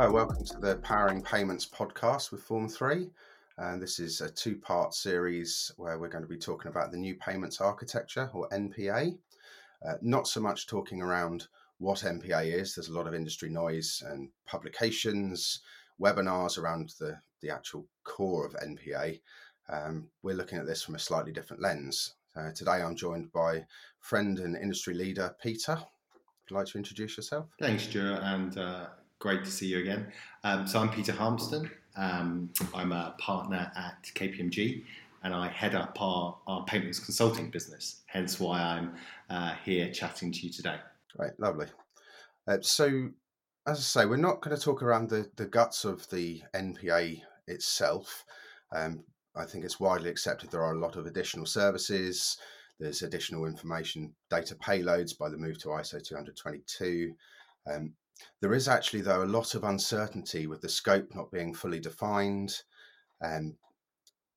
Hi, welcome to the Powering Payments podcast with Form 3. And this is a two part series where we're going to be talking about the new payments architecture or NPA. Uh, not so much talking around what NPA is, there's a lot of industry noise and publications, webinars around the, the actual core of NPA. Um, we're looking at this from a slightly different lens. Uh, today I'm joined by friend and industry leader Peter. Would you like to introduce yourself? Thanks, Stuart, and uh, great to see you again. Um, so I'm Peter Harmston. Um, I'm a partner at KPMG and I head up our, our payments consulting business, hence why I'm uh, here chatting to you today. Right, lovely. Uh, so, as I say, we're not going to talk around the, the guts of the NPA itself. Um, I think it's widely accepted there are a lot of additional services. There's additional information data payloads by the move to ISO 222. Um, there is actually, though, a lot of uncertainty with the scope not being fully defined and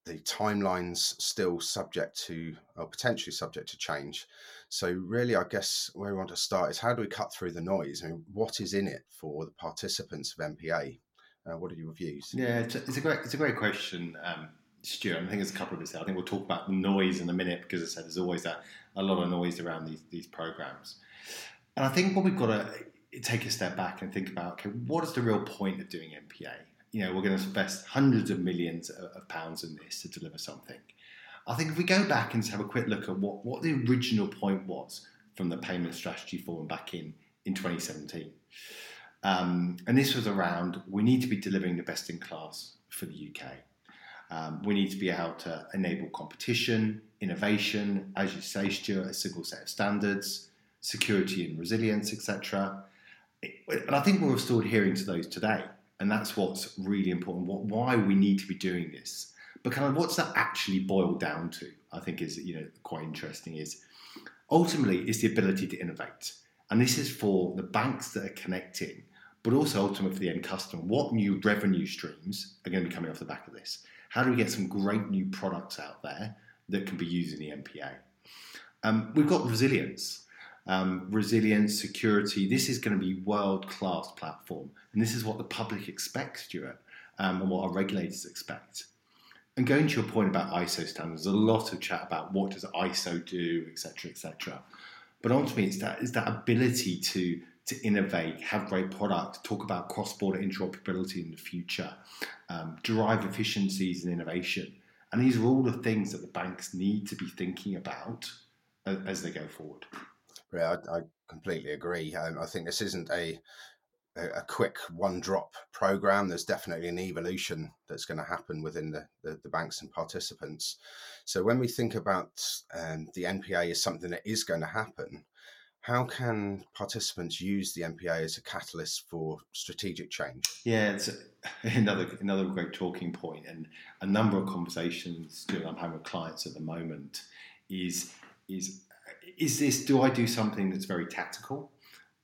the timelines still subject to, or potentially subject to change. So, really, I guess where we want to start is how do we cut through the noise? I mean, what is in it for the participants of NPA? Uh, what are your views? Yeah, it's a, great, it's a great question. Um, Stuart, I think there's a couple of us there. I think we'll talk about the noise in a minute because, as I said, there's always a, a lot of noise around these, these programs. And I think what we've got to take a step back and think about okay, what is the real point of doing NPA? You know, we're going to invest hundreds of millions of, pounds in this to deliver something. I think if we go back and just have a quick look at what, what the original point was from the payment strategy forum back in, in 2017. Um, and this was around we need to be delivering the best in class for the UK. Um, we need to be able to enable competition, innovation, as you say, Stuart, a single set of standards, security and resilience, etc and I think we're still adhering to those today, and that's what's really important. What, why we need to be doing this, but kind of what's that actually boiled down to? I think is you know quite interesting. Is ultimately is the ability to innovate, and this is for the banks that are connecting, but also ultimately for the end customer. What new revenue streams are going to be coming off the back of this? How do we get some great new products out there that can be used in the NPA? Um, we've got resilience um, resilience, security. This is going to be world class platform, and this is what the public expects, Stuart, um, and what our regulators expect. And going to your point about ISO standards, a lot of chat about what does ISO do, etc., etc. But ultimately, it's that is that ability to to innovate, have great products, talk about cross-border interoperability in the future, um, efficiencies and innovation. And these are all the things that the banks need to be thinking about as they go forward. Yeah, I, I completely agree. Um, I think this isn't a a quick one drop program. There's definitely an evolution that's going to happen within the, the, the banks and participants. So when we think about um, the NPA as something that is going to happen, how can participants use the NPA as a catalyst for strategic change? Yeah, it's another another great talking point, and a number of conversations that I'm having with clients at the moment is is is this do I do something that's very tactical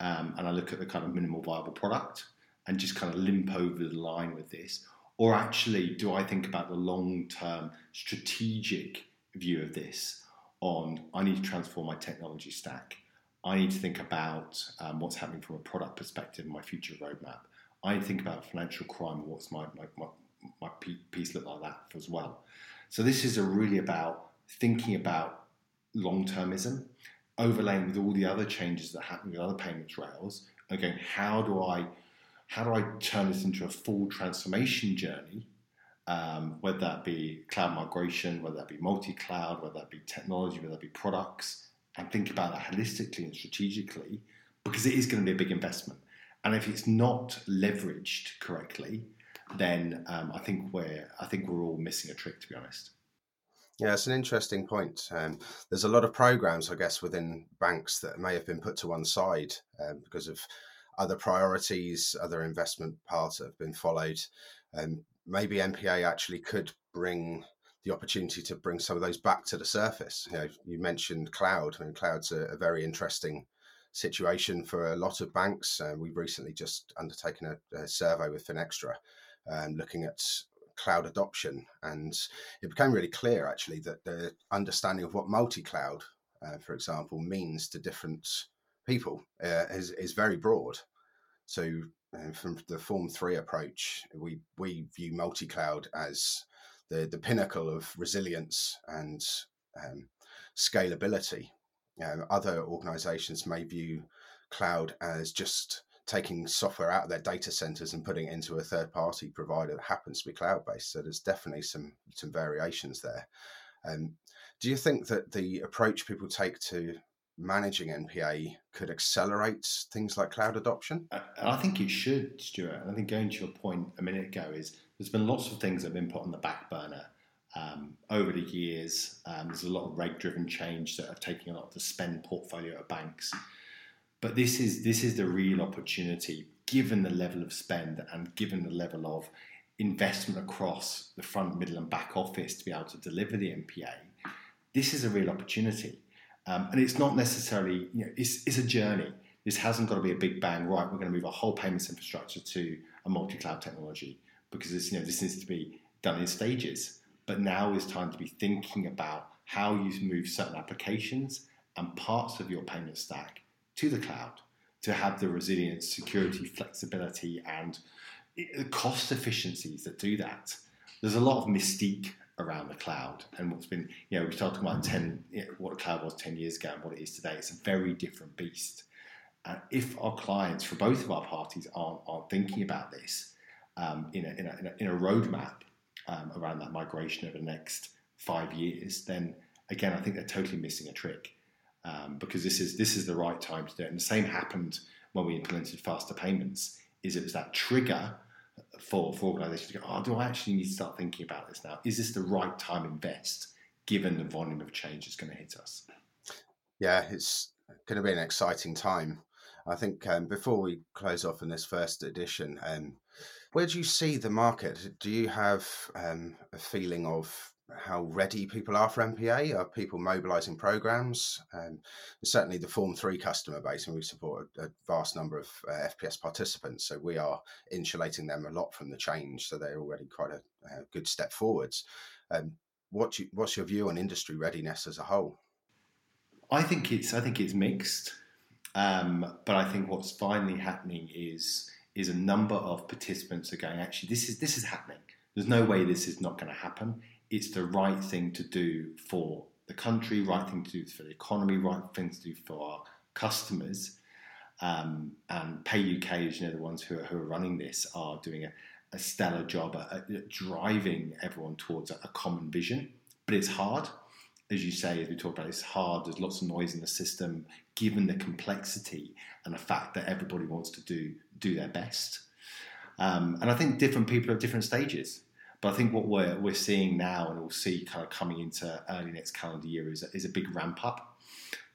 um, and I look at the kind of minimal viable product and just kind of limp over the line with this? Or actually, do I think about the long term strategic view of this on I need to transform my technology stack? I need to think about um, what's happening from a product perspective, my future roadmap. I need to think about financial crime, what's my, my, my, my piece look like that as well. So this is really about thinking about long termism, overlaying with all the other changes that happen with other payments rails, again, how do I how do I turn this into a full transformation journey? Um, whether that be cloud migration, whether that be multi-cloud, whether that be technology, whether that be products, and think about that holistically and strategically, because it is going to be a big investment. And if it's not leveraged correctly, then um, I think we're I think we're all missing a trick, to be honest. Yeah, it's an interesting point. Um, there's a lot of programs, I guess, within banks that may have been put to one side um, because of other priorities, other investment paths that have been followed. Um, maybe NPA actually could bring the opportunity to bring some of those back to the surface. You know, you mentioned cloud. I mean, cloud's a, a very interesting situation for a lot of banks. Uh, we've recently just undertaken a, a survey with Finextra, um, looking at cloud adoption. And it became really clear, actually, that the understanding of what multi cloud, uh, for example, means to different people uh, is, is very broad. So uh, from the Form Three approach, we we view multi cloud as the the pinnacle of resilience and um, scalability. Other organisations may view cloud as just taking software out of their data centers and putting it into a third party provider that happens to be cloud based. So there's definitely some some variations there. Um, do you think that the approach people take to managing NPA could accelerate things like cloud adoption? I think it should, Stuart. And I think going to your point a minute ago is there's been lots of things that have been put on the back burner um, over the years. Um, there's a lot of reg-driven change that have taken a lot of the spend portfolio of banks. But this is this is the real opportunity, given the level of spend and given the level of investment across the front, middle, and back office to be able to deliver the NPA. This is a real opportunity. Um, and it's not necessarily, you know, it's, it's a journey. This hasn't got to be a big bang, right? We're going to move our whole payments infrastructure to a multi cloud technology because this, you know, this needs to be done in stages. But now is time to be thinking about how you move certain applications and parts of your payment stack to the cloud to have the resilience, security, flexibility, and cost efficiencies that do that. There's a lot of mystique around the cloud and what's been, you know, we started talking about 10, you know, what the cloud was 10 years ago and what it is today. It's a very different beast. And if our clients, for both of our parties, aren't, aren't thinking about this um, in, a, in, a, in, a, in, a, roadmap um, around that migration over the next five years, then again, I think they're totally missing a trick um, because this is this is the right time to do it. And the same happened when we implemented faster payments. Is it was that trigger for, for organisations to go, oh, do I actually need to start thinking about this now? Is this the right time to invest given the volume of change that's going to hit us? Yeah, it's going to be an exciting time. I think um, before we close off in this first edition, um, where do you see the market? Do you have um, a feeling of how ready people are for NPA? Are people mobilising programs? Um, certainly, the Form Three customer base, and we support a, a vast number of uh, FPS participants, so we are insulating them a lot from the change. So they're already quite a, a good step forwards. Um, what you, what's your view on industry readiness as a whole? I think it's I think it's mixed, um, but I think what's finally happening is is a number of participants are going actually this is this is happening. There's no way this is not going to happen it's the right thing to do for the country, right thing to do for the economy, right thing to do for our customers. Um, and Pay UK, as you know, the ones who are, who are running this are doing a, a stellar job at, at, driving everyone towards a, a, common vision. But it's hard, as you say, as we talked about, it's hard. There's lots of noise in the system, given the complexity and the fact that everybody wants to do do their best. Um, and I think different people at different stages. But I think what we're, we're seeing now, and we'll see kind of coming into early next calendar year, is, is a big ramp up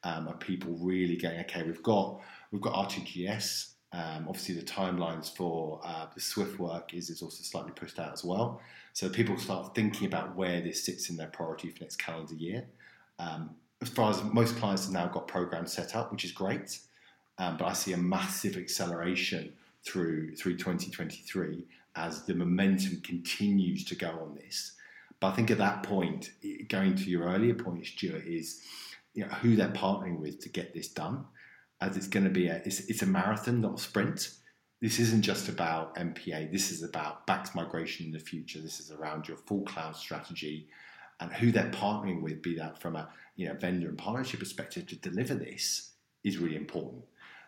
um, of people really going, okay, we've got we've got RTGS. Um, obviously, the timelines for uh, the Swift work is, is also slightly pushed out as well. So people start thinking about where this sits in their priority for next calendar year. Um, as far as most clients have now got programs set up, which is great, um, but I see a massive acceleration through through 2023 as the momentum continues to go on this. But I think at that point, going to your earlier point, Stuart, is you know, who they're partnering with to get this done. As it's going to be a it's, it's a marathon, not a sprint. This isn't just about NPA. This is about BACS migration in the future. This is around your full cloud strategy and who they're partnering with, be that from a you know vendor and partnership perspective to deliver this is really important.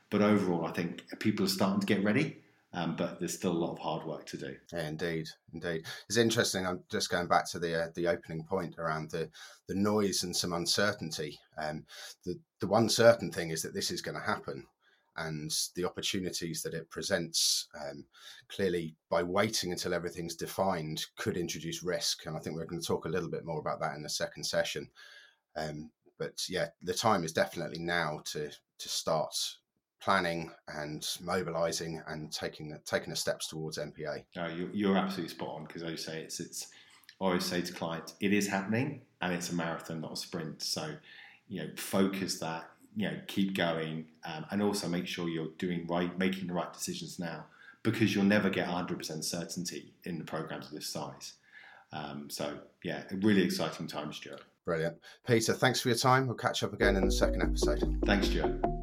But overall, I think people are starting to get ready. Um, but there's still a lot of hard work to do. Yeah, indeed, indeed. It's interesting. I'm just going back to the uh, the opening point around the the noise and some uncertainty. Um, the the one certain thing is that this is going to happen, and the opportunities that it presents um, clearly by waiting until everything's defined could introduce risk. And I think we're going to talk a little bit more about that in the second session. Um, but yeah, the time is definitely now to to start planning and mobilizing and taking taking the steps towards NPA. No, you're, you're absolutely spot on because I say it's it's I always say to clients it is happening and it's a marathon, not a sprint. So you know, focus that you know, keep going, um, and also make sure you're doing right, making the right decisions now because you'll never get 100% certainty in the programs of this size. Um, so yeah, a really exciting time, Stuart. Brilliant, Peter. Thanks for your time. We'll catch up again in the second episode. Thanks, Stuart.